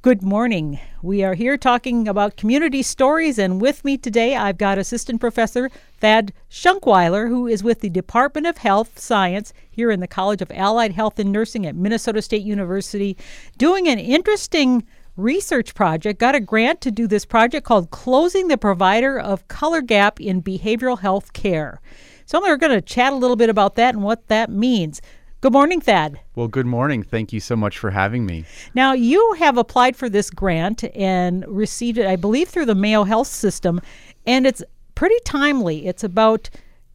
Good morning. We are here talking about community stories, and with me today I've got Assistant Professor Thad Shunkwiler, who is with the Department of Health Science here in the College of Allied Health and Nursing at Minnesota State University, doing an interesting research project. Got a grant to do this project called Closing the Provider of Color Gap in Behavioral Health Care. So we're going to chat a little bit about that and what that means. Good morning, Thad. Well, good morning. Thank you so much for having me. Now, you have applied for this grant and received it, I believe, through the Mayo Health System, and it's pretty timely. It's about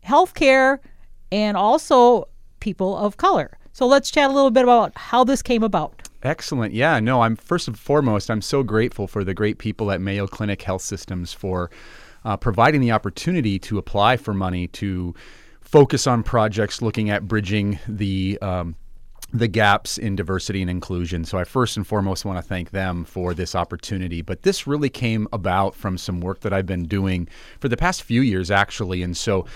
healthcare and also people of color. So let's chat a little bit about how this came about. Excellent. Yeah, no, I'm first and foremost, I'm so grateful for the great people at Mayo Clinic Health Systems for uh, providing the opportunity to apply for money to focus on projects looking at bridging the um, the gaps in diversity and inclusion. So I first and foremost want to thank them for this opportunity. But this really came about from some work that I've been doing for the past few years, actually. And so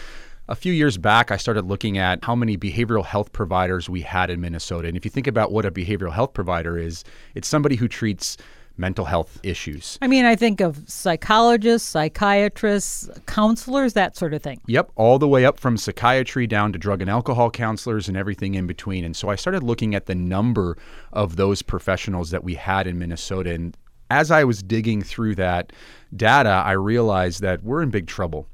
a few years back, I started looking at how many behavioral health providers we had in Minnesota. And if you think about what a behavioral health provider is, it's somebody who treats mental health issues. I mean, I think of psychologists, psychiatrists, counselors, that sort of thing. Yep, all the way up from psychiatry down to drug and alcohol counselors and everything in between. And so I started looking at the number of those professionals that we had in Minnesota. And as I was digging through that data, I realized that we're in big trouble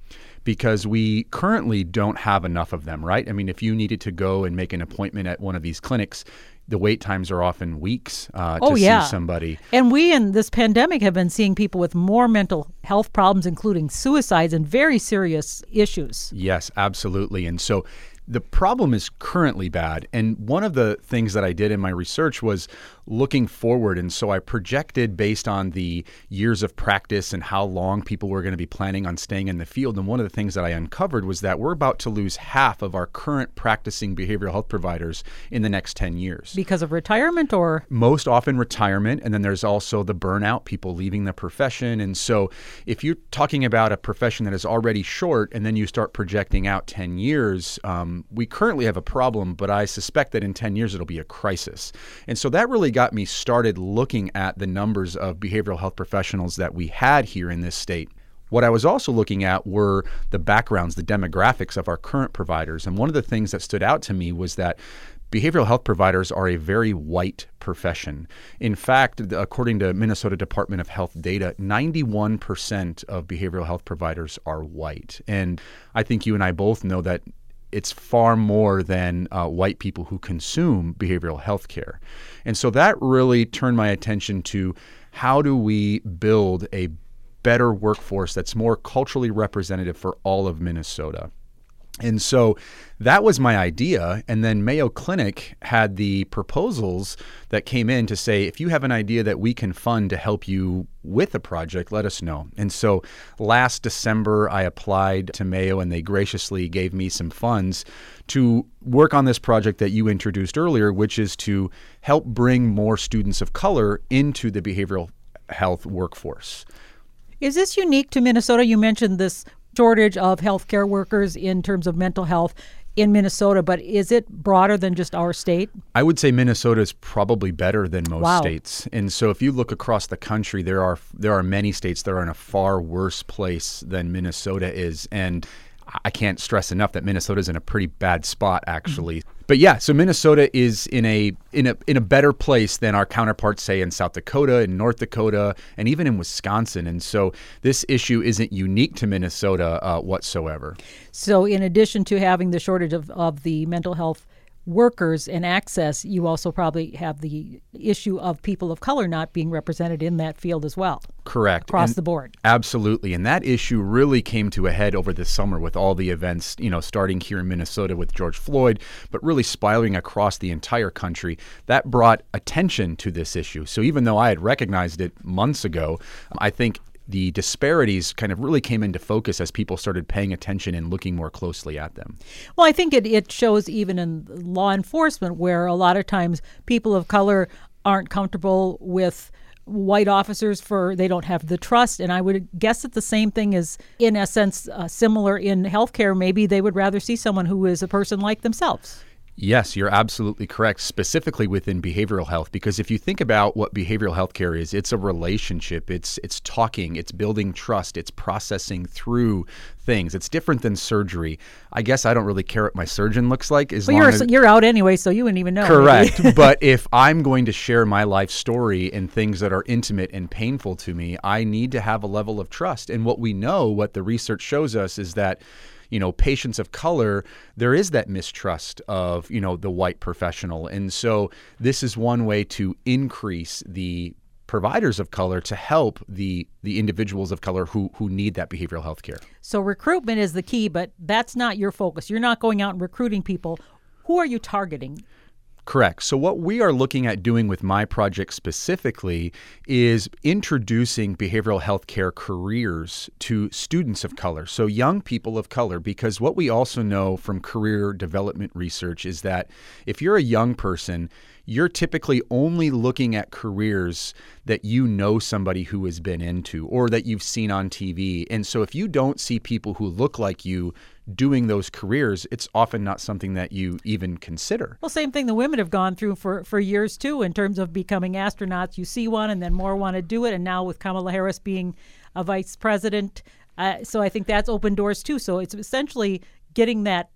because we currently don't have enough of them, right? I mean, if you needed to go and make an appointment at one of these clinics, the wait times are often weeks uh, oh, to yeah. see somebody. And we in this pandemic have been seeing people with more mental health problems, including suicides and very serious issues. Yes, absolutely. And so the problem is currently bad. And one of the things that I did in my research was looking forward. And so I projected based on the years of practice and how long people were going to be planning on staying in the field. And one of the things that I uncovered was that we're about to lose half of our current practicing behavioral health providers in the next 10 years. Because of retirement or? Most often retirement. And then there's also the burnout, people leaving the profession. And so if you're talking about a profession that is already short and then you start projecting out 10 years, um, we currently have a problem, but I suspect that in 10 years it'll be a crisis. And so that really got me started looking at the numbers of behavioral health professionals that we had here in this state. What I was also looking at were the backgrounds, the demographics of our current providers. And one of the things that stood out to me was that behavioral health providers are a very white profession. In fact, according to Minnesota Department of Health data, 91% of behavioral health providers are white. And I think you and I both know that it's far more than uh, white people who consume behavioral health care. And so that really turned my attention to how do we build a better workforce that's more culturally representative for all of Minnesota. And so that was my idea. And then Mayo Clinic had the proposals that came in to say, if you have an idea that we can fund to help you with a project, let us know. And so last December, I applied to Mayo and they graciously gave me some funds to work on this project that you introduced earlier, which is to help bring more students of color into the behavioral health workforce. Is this unique to Minnesota? You mentioned this shortage of healthcare workers in terms of mental health in Minnesota, but is it broader than just our state? I would say Minnesota is probably better than most wow. states. And so if you look across the country, there are there are many states that are in a far worse place than Minnesota is. And I can't stress enough that Minnesota is in a pretty bad spot, actually. Mm-hmm. But yeah, so Minnesota is in a in a in a better place than our counterparts, say in South Dakota, in North Dakota, and even in Wisconsin. And so this issue isn't unique to Minnesota uh, whatsoever. So, in addition to having the shortage of, of the mental health workers and access, you also probably have the issue of people of color not being represented in that field as well. Correct. Across and the board. Absolutely. And that issue really came to a head over the summer with all the events, you know, starting here in Minnesota with George Floyd, but really spiraling across the entire country. That brought attention to this issue. So even though I had recognized it months ago, I think the disparities kind of really came into focus as people started paying attention and looking more closely at them. Well, I think it, it shows even in law enforcement where a lot of times people of color aren't comfortable with white officers for they don't have the trust. And i would guess that the same thing is in essence uh, similar in healthcare. Maybe they would rather see someone who is a person like themselves Yes, you're absolutely correct, specifically within behavioral health because if you think about what behavioral health care is, it's a relationship. It's it's talking, it's building trust, it's processing through things. It's different than surgery. I guess I don't really care what my surgeon looks like as But long you're as you're out anyway, so you wouldn't even know. Correct. but if I'm going to share my life story and things that are intimate and painful to me, I need to have a level of trust. And what we know, what the research shows us, is that you know patients of color there is that mistrust of you know the white professional and so this is one way to increase the providers of color to help the the individuals of color who who need that behavioral health care So recruitment is the key, but that's not your focus. You're not going out and recruiting people. Who are you targeting? Correct. So, what we are looking at doing with my project specifically is introducing behavioral health care careers to students of color, so young people of color, because what we also know from career development research is that if you're a young person, you're typically only looking at careers that you know somebody who has been into or that you've seen on TV. And so, if you don't see people who look like you doing those careers, it's often not something that you even consider. Well, same thing the women have gone through for, for years too, in terms of becoming astronauts. You see one, and then more want to do it. And now with Kamala Harris being a vice president, uh, so I think that's open doors too. So it's essentially getting that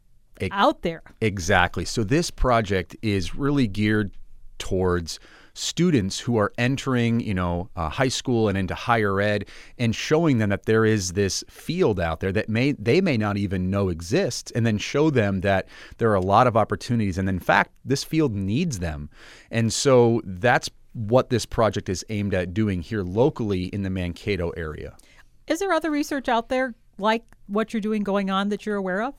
out there. Exactly. So this project is really geared towards students who are entering, you know, uh, high school and into higher ed, and showing them that there is this field out there that may they may not even know exists, and then show them that there are a lot of opportunities, and in fact, this field needs them, and so that's what this project is aimed at doing here locally in the Mankato area. Is there other research out there like what you're doing going on that you're aware of?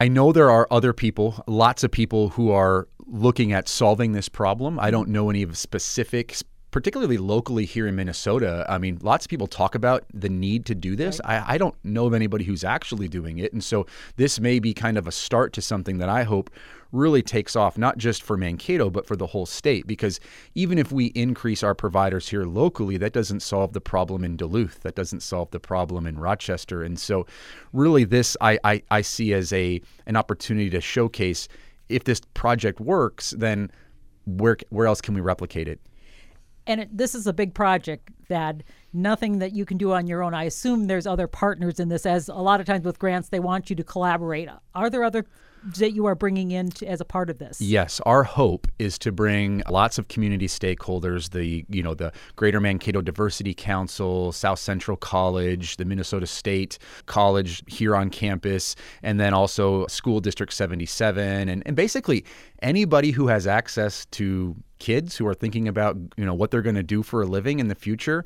I know there are other people, lots of people who are looking at solving this problem. I don't know any of specifics, particularly locally here in Minnesota. I mean, lots of people talk about the need to do this. I, I don't know of anybody who's actually doing it. And so this may be kind of a start to something that I hope really takes off, not just for Mankato, but for the whole state. Because even if we increase our providers here locally, that doesn't solve the problem in Duluth. That doesn't solve the problem in Rochester. And so, really, this I, I, I see as a an opportunity to showcase if this project works, then where where else can we replicate it? And it, this is a big project, Thad. Nothing that you can do on your own. I assume there's other partners in this, as a lot of times with grants, they want you to collaborate. Are there other that you are bringing in to, as a part of this? Yes, our hope is to bring lots of community stakeholders, the you know the Greater Mankato Diversity Council, South Central College, the Minnesota State College here on campus, and then also School District 77, and, and basically anybody who has access to kids who are thinking about you know what they're going to do for a living in the future.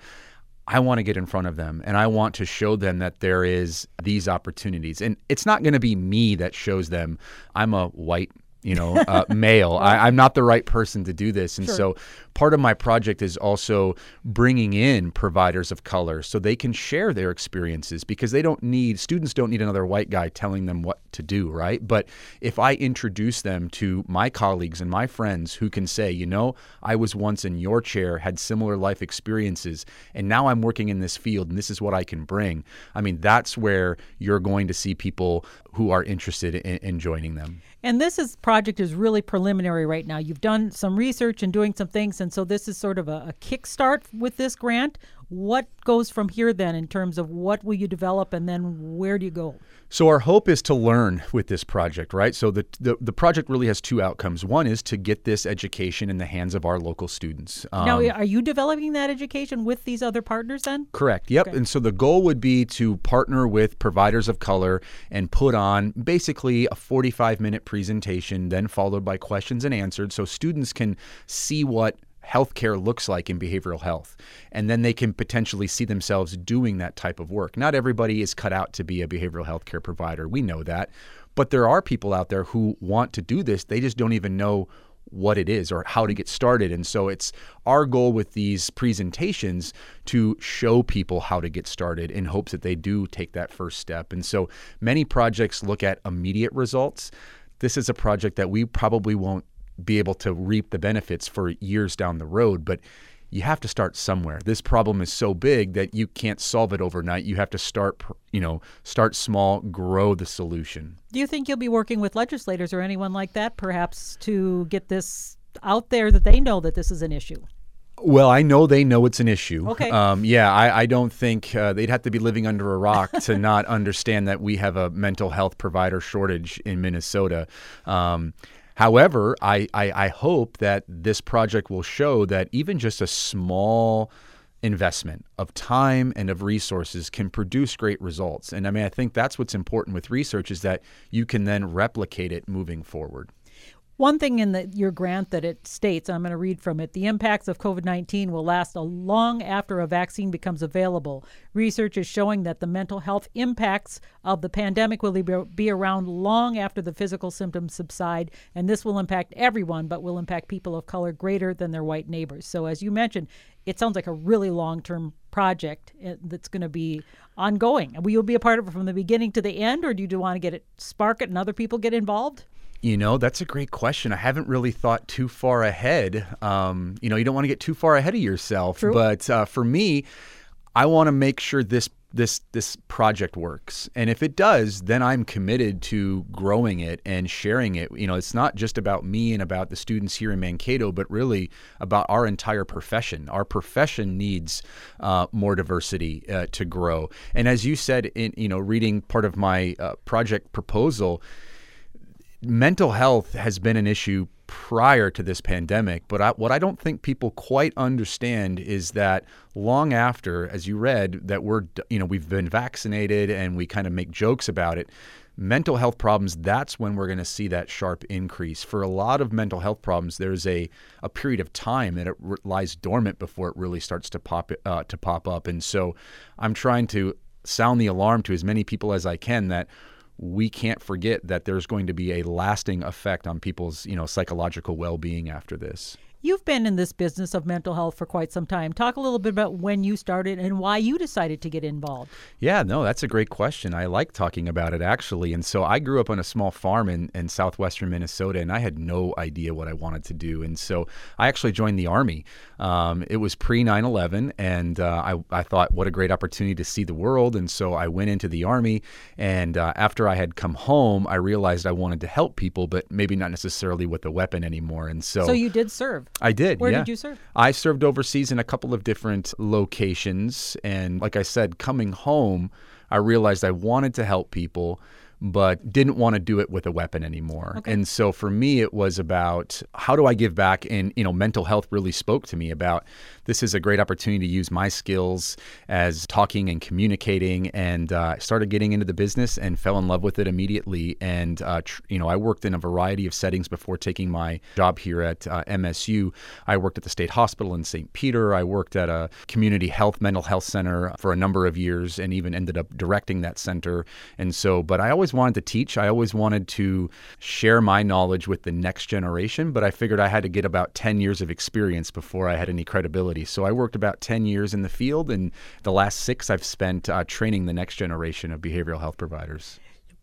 I want to get in front of them and I want to show them that there is these opportunities. And it's not going to be me that shows them. I'm a white you know, uh, male. I, am not the right person to do this. And Sure. so part of my project is also bringing in providers of color so they can share their experiences because they don't need, students don't need another white guy telling them what to do, right? But if I introduce them to my colleagues and my friends who can say, you know, I was once in your chair, had similar life experiences, and now I'm working in this field and this is what I can bring. I mean, that's where you're going to see people who are interested in, in joining them. And this is project is really preliminary right now. You've done some research and doing some things, and so this is sort of a, a kickstart with this grant. What goes from here then in terms of what will you develop, and then where do you go? So our hope is to learn with this project, right? So the, the the project really has two outcomes. One is to get this education in the hands of our local students. now, Um, are you developing that education with these other partners then? Correct. Yep. And so the goal would be to partner with providers of color and put on basically a 45 minute presentation, then followed by questions and answers so students can see what healthcare looks like in behavioral health. And then they can potentially see themselves doing that type of work. Not everybody is cut out to be a behavioral health care provider. We know that. But there are people out there who want to do this. They just don't even know what it is or how to get started. And so it's our goal with these presentations to show people how to get started in hopes that they do take that first step. And so many projects look at immediate results. This is a project that we probably won't be able to reap the benefits for years down the road, but you have to start somewhere. This problem is so big that you can't solve it overnight. You have to start, you know, start small, grow the solution. Do you think you'll be working with legislators or anyone like that, perhaps, to get this out there that they know that this is an issue? Well, I know they know it's an issue. Okay. Um, yeah, I, I, don't think uh, they'd have to be living under a rock to not understand that we have a mental health provider shortage in Minnesota. Um, However, I, I, I hope that this project will show that even just a small investment of time and of resources can produce great results. And I mean, I think that's what's important with research is that you can then replicate it moving forward. One thing in the, your grant that it states, I'm going to read from it the impacts of COVID 19 will last a long after a vaccine becomes available. Research is showing that the mental health impacts of the pandemic will be around long after the physical symptoms subside, and this will impact everyone, but will impact people of color greater than their white neighbors. So, as you mentioned, it sounds like a really long term project eh, that's going to be ongoing. Will you be a part of it from the beginning to the end, or do you want to get it, spark it, and other people get involved? You know, that's a great question. I haven't really thought too far ahead. Um, you know, you don't want to get too far ahead of yourself. True. But uh, for me, I want to make sure this this this project works. And if it does, then I'm committed to growing it and sharing it. You know, it's not just about me and about the students here in Mankato, but really about our entire profession. Our profession needs uh, more diversity uh, to grow. And as you said, in you know, reading part of my uh, project proposal mental health has been an issue prior to this pandemic, but I, what I don't think people quite understand is that long after, as you read, that we're you know we've been vaccinated and we kind of make jokes about it. Mental health problems, that's when we're going to see that sharp increase. For a lot of mental health problems, there's a, a period of time that it lies dormant before it really starts to pop uh, to pop up. And so, I'm trying to sound the alarm to as many people as I can that we can't forget that there's going to be a lasting effect on people's, you know, psychological well-being after this. You've been in this business of mental health for quite some time. Talk a little bit about when you started and why you decided to get involved. Yeah, no, that's a great question. I like talking about it actually. And so I grew up on a small farm in, in southwestern Minnesota, and I had no idea what I wanted to do. And so I actually joined the Army. Um, it was pre 9 11, and uh, I, I thought, what a great opportunity to see the world. And so I went into the Army. And uh, after I had come home, I realized I wanted to help people, but maybe not necessarily with a weapon anymore. And so, so you did serve. I did. Where yeah. did you serve? I served overseas in a couple of different locations. And like I said, coming home, I realized I wanted to help people but didn't want to do it with a weapon anymore. Okay. And so for me, it was about how do I give back? And, you know, mental health really spoke to me about this is a great opportunity to use my skills as talking and communicating. And uh, I started getting into the business and fell in love with it immediately. And, uh, tr- you know, I worked in a variety of settings before taking my job here at uh, MSU. I worked at the state hospital in St. Peter. I worked at a community health, mental health center for a number of years and even ended up directing that center. And so, but I always always wanted to teach. I always wanted to share my knowledge with the next generation, but I figured I had to get about 10 years of experience before I had any credibility. So I worked about 10 years in the field, and the last six I've spent uh, training the next generation of behavioral health providers.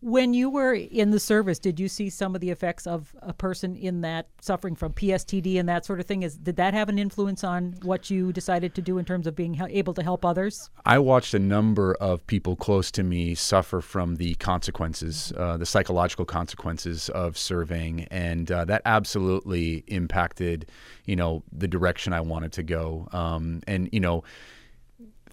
When you were in the service, did you see some of the effects of a person in that suffering from PSTD and that sort of thing? Is did that have an influence on what you decided to do in terms of being able to help others? I watched a number of people close to me suffer from the consequences, uh, the psychological consequences of serving, and uh, that absolutely impacted, you know, the direction I wanted to go. Um, and you know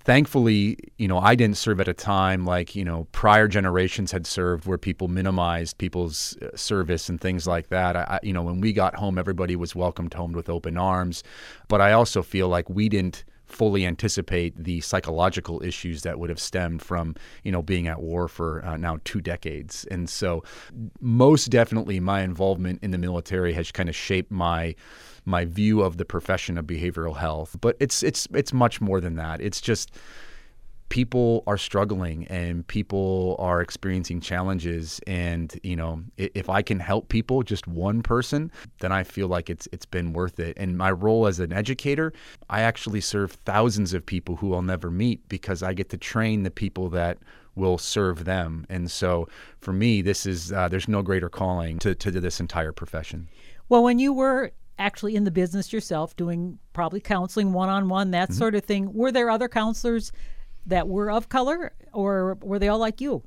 thankfully, you know, I didn't serve at a time like, you know, prior generations had served where people minimized people's uh, service and things like that. I, you know, when we got home, everybody was welcomed home with open arms. But I also feel like we didn't fully anticipate the psychological issues that would have stemmed from you know being at war for uh, now two decades and so most definitely my involvement in the military has kind of shaped my my view of the profession of behavioral health. But it's it's it's much more than that. It's just people are struggling and people are experiencing challenges and you know if i can help people just one person then i feel like it's it's been worth it and my role as an educator i actually serve thousands of people who i'll never meet because i get to train the people that will serve them and so for me this is uh, there's no greater calling to, to this entire profession well when you were actually in the business yourself, doing probably counseling one on one, that Mm-hmm. sort of thing. Were there other counselors that were of color, or were they all like you?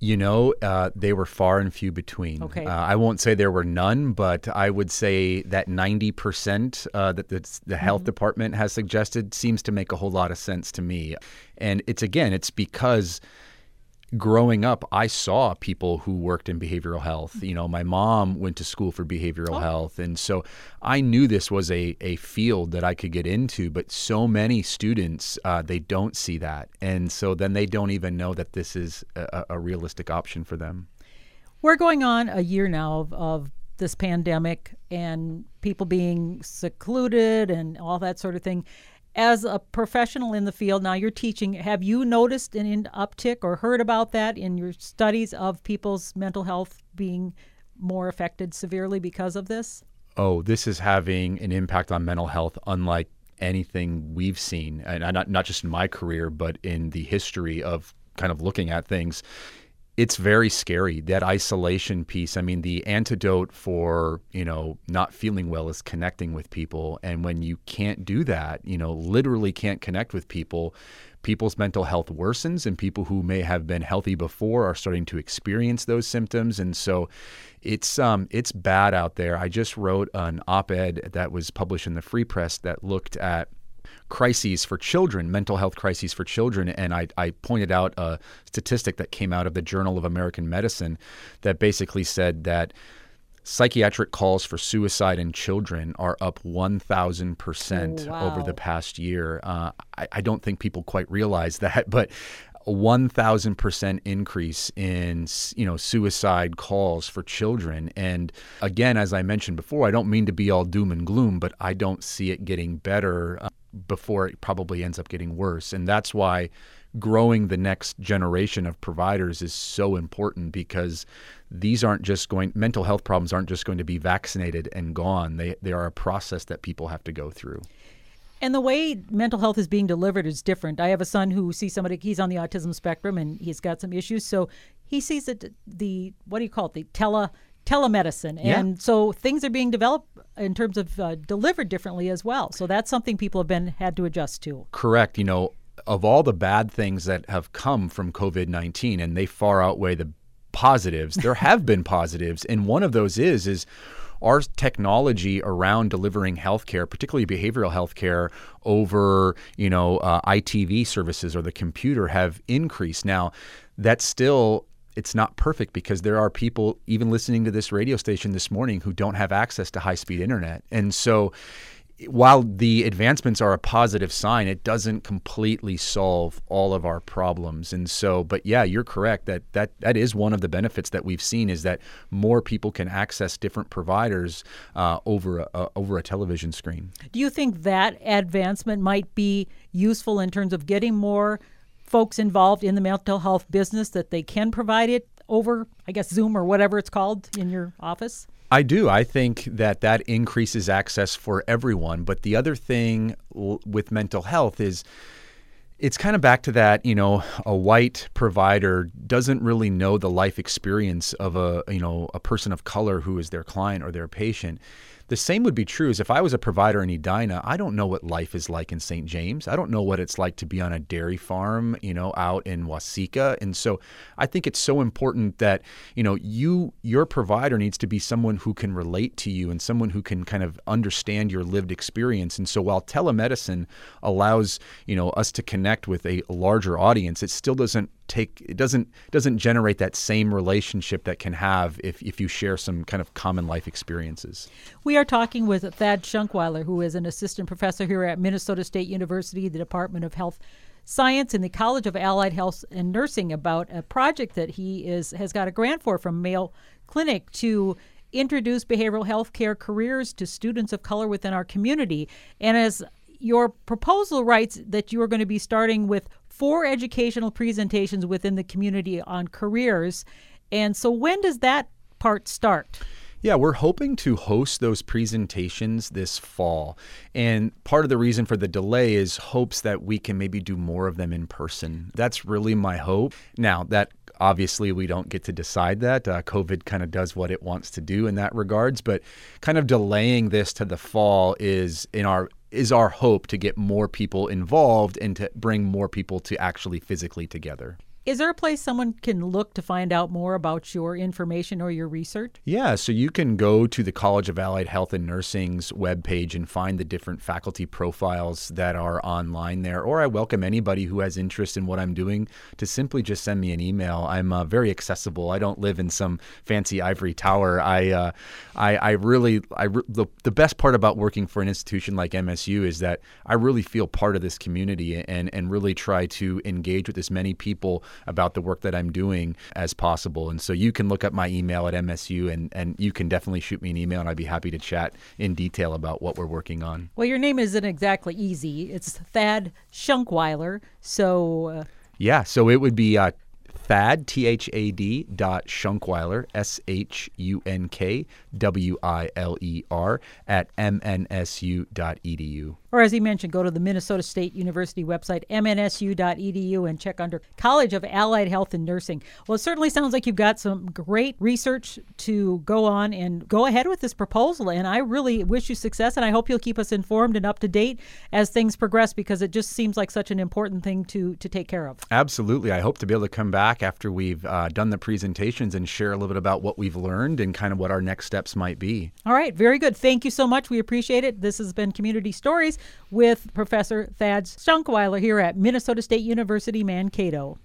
You know, uh, they were far and few between. Okay. Uh, I won't say there were none, but I would say that 90% uh, that the, the health department has suggested seems to make a whole lot of sense to me. And it's again, it's because growing up, I saw people who worked in behavioral health. You know, my mom went to school for behavioral health. And so I knew this was a, a field that I could get into, but so many students, uh, they don't see that. And so then they don't even know that this is a, a realistic option for them. We're going on a year now of, of this pandemic and people being secluded and all that sort of thing. As a professional in the field, now you're teaching, have you noticed an uptick or heard about that in your studies of people's mental health being more affected severely because of this? Oh, this is having an impact on mental health unlike anything we've seen, and not not just in my career, but in the history of kind of looking at things. It's very scary that isolation piece. I mean, the antidote for you know not feeling well is connecting with people, and when you can't do that, you know, literally can't connect with people, people's mental health worsens, and people who may have been healthy before are starting to experience those symptoms, and so it's um it's bad out there. I just wrote an op-ed that was published in the Free Press that looked at crises for children, mental health crises for children. And I, I pointed out a statistic that came out of the Journal of American Medicine that basically said that psychiatric calls for suicide in children are up 1,000% Oh, wow. over the past year. Uh, I, I don't think people quite realize that, but a 1,000% increase in you know suicide calls for children. And again, as I mentioned before, I don't mean to be all doom and gloom, but I don't see it getting better uh, before it probably ends up getting worse. And that's why growing the next generation of providers is so important because these aren't just going mental health problems aren't just going to be vaccinated and gone. They they are a process that people have to go through. And the way mental health is being delivered is different. I have a son who sees somebody, he's on the autism spectrum and he's got some issues. So he sees it, the, what do you call it, the tele, telemedicine. Yeah. And so things are being developed in terms of uh, delivered differently as well. So that's something people have been, had to adjust to. Correct. You know, of all the bad things that have come from COVID 19, and they far outweigh the positives, there have been positives. And one of those is, is, our technology around delivering healthcare, particularly behavioral healthcare, over you know uh, ITV services or the computer have increased. Now, that's still it's not perfect because there are people even listening to this radio station this morning who don't have access to high speed internet, and so while the advancements are a positive sign, it doesn't completely solve all of our problems. And so, but yeah, you're correct that that that is one of the benefits that we've seen is that more people can access different providers uh, over a, uh, over a television screen. Do you think that advancement might be useful in terms of getting more folks involved in the mental health business that they can provide it over, I guess, Zoom or whatever it's called in your office? I do. I think that that increases access for everyone. But the other thing with mental health is it's kind of back to that, you know, a white provider doesn't really know the life experience of a, you know, a person of color who is their client or their patient. The same would be true as if I was a provider in Edina, I don't know what life is like in St. James. I don't know what it's like to be on a dairy farm, you know, out in Waseca. And so I think it's so important that, you know, you your provider needs to be someone who can relate to you and someone who can kind of understand your lived experience. And so while telemedicine allows, you know, us to connect with a larger audience, it still doesn't take it doesn't doesn't generate that same relationship that can have if, if you share some kind of common life experiences. We are talking with Thad Shunkwiler, who is an assistant professor here at Minnesota State University, the Department of Health Science in the College of Allied Health and Nursing, about a project that he is has got a grant for from Mayo Clinic to introduce behavioral health care careers to students of color within our community. And as your proposal writes that you are going to be starting with four educational presentations within the community on careers. And so when does that part start? Yeah, we're hoping to host those presentations this fall. And part of the reason for the delay is hopes that we can maybe do more of them in person. That's really my hope. Now, that obviously we don't get to decide that. Uh, COVID kind of does what it wants to do in that regards, but kind of delaying this to the fall is in our is our hope to get more people involved and to bring more people to actually physically together. Is there a place someone can look to find out more about your information or your research? Yeah, so you can go to the College of Allied Health and Nursing's webpage and find the different faculty profiles that are online there. Or I welcome anybody who has interest in what I'm doing to simply just send me an email. I'm uh, very accessible. I don't live in some fancy ivory tower. I, uh, I, I really, I re- the, the best part about working for an institution like MSU is that I really feel part of this community and and really try to engage with as many people about the work that I'm doing as possible. And so you can look up my email at MSU and, and you can definitely shoot me an email and I'd be happy to chat in detail about what we're working on. Well, your name isn't exactly easy. It's Thad Shunkwiler. So. Uh, yeah, so it would be uh, Thad, T H A D dot Shunkwiler, S H U N K W I L E R, at mnsu.edu. Or, as he mentioned, go to the Minnesota State University website, mnsu.edu, and check under College of Allied Health and Nursing. Well, it certainly sounds like you've got some great research to go on and go ahead with this proposal. And I really wish you success, and I hope you'll keep us informed and up to date as things progress because it just seems like such an important thing to, to take care of. Absolutely. I hope to be able to come back after we've uh, done the presentations and share a little bit about what we've learned and kind of what our next steps might be. All right. Very good. Thank you so much. We appreciate it. This has been Community Stories with Professor Thad Shunkwiler here at Minnesota State University Mankato.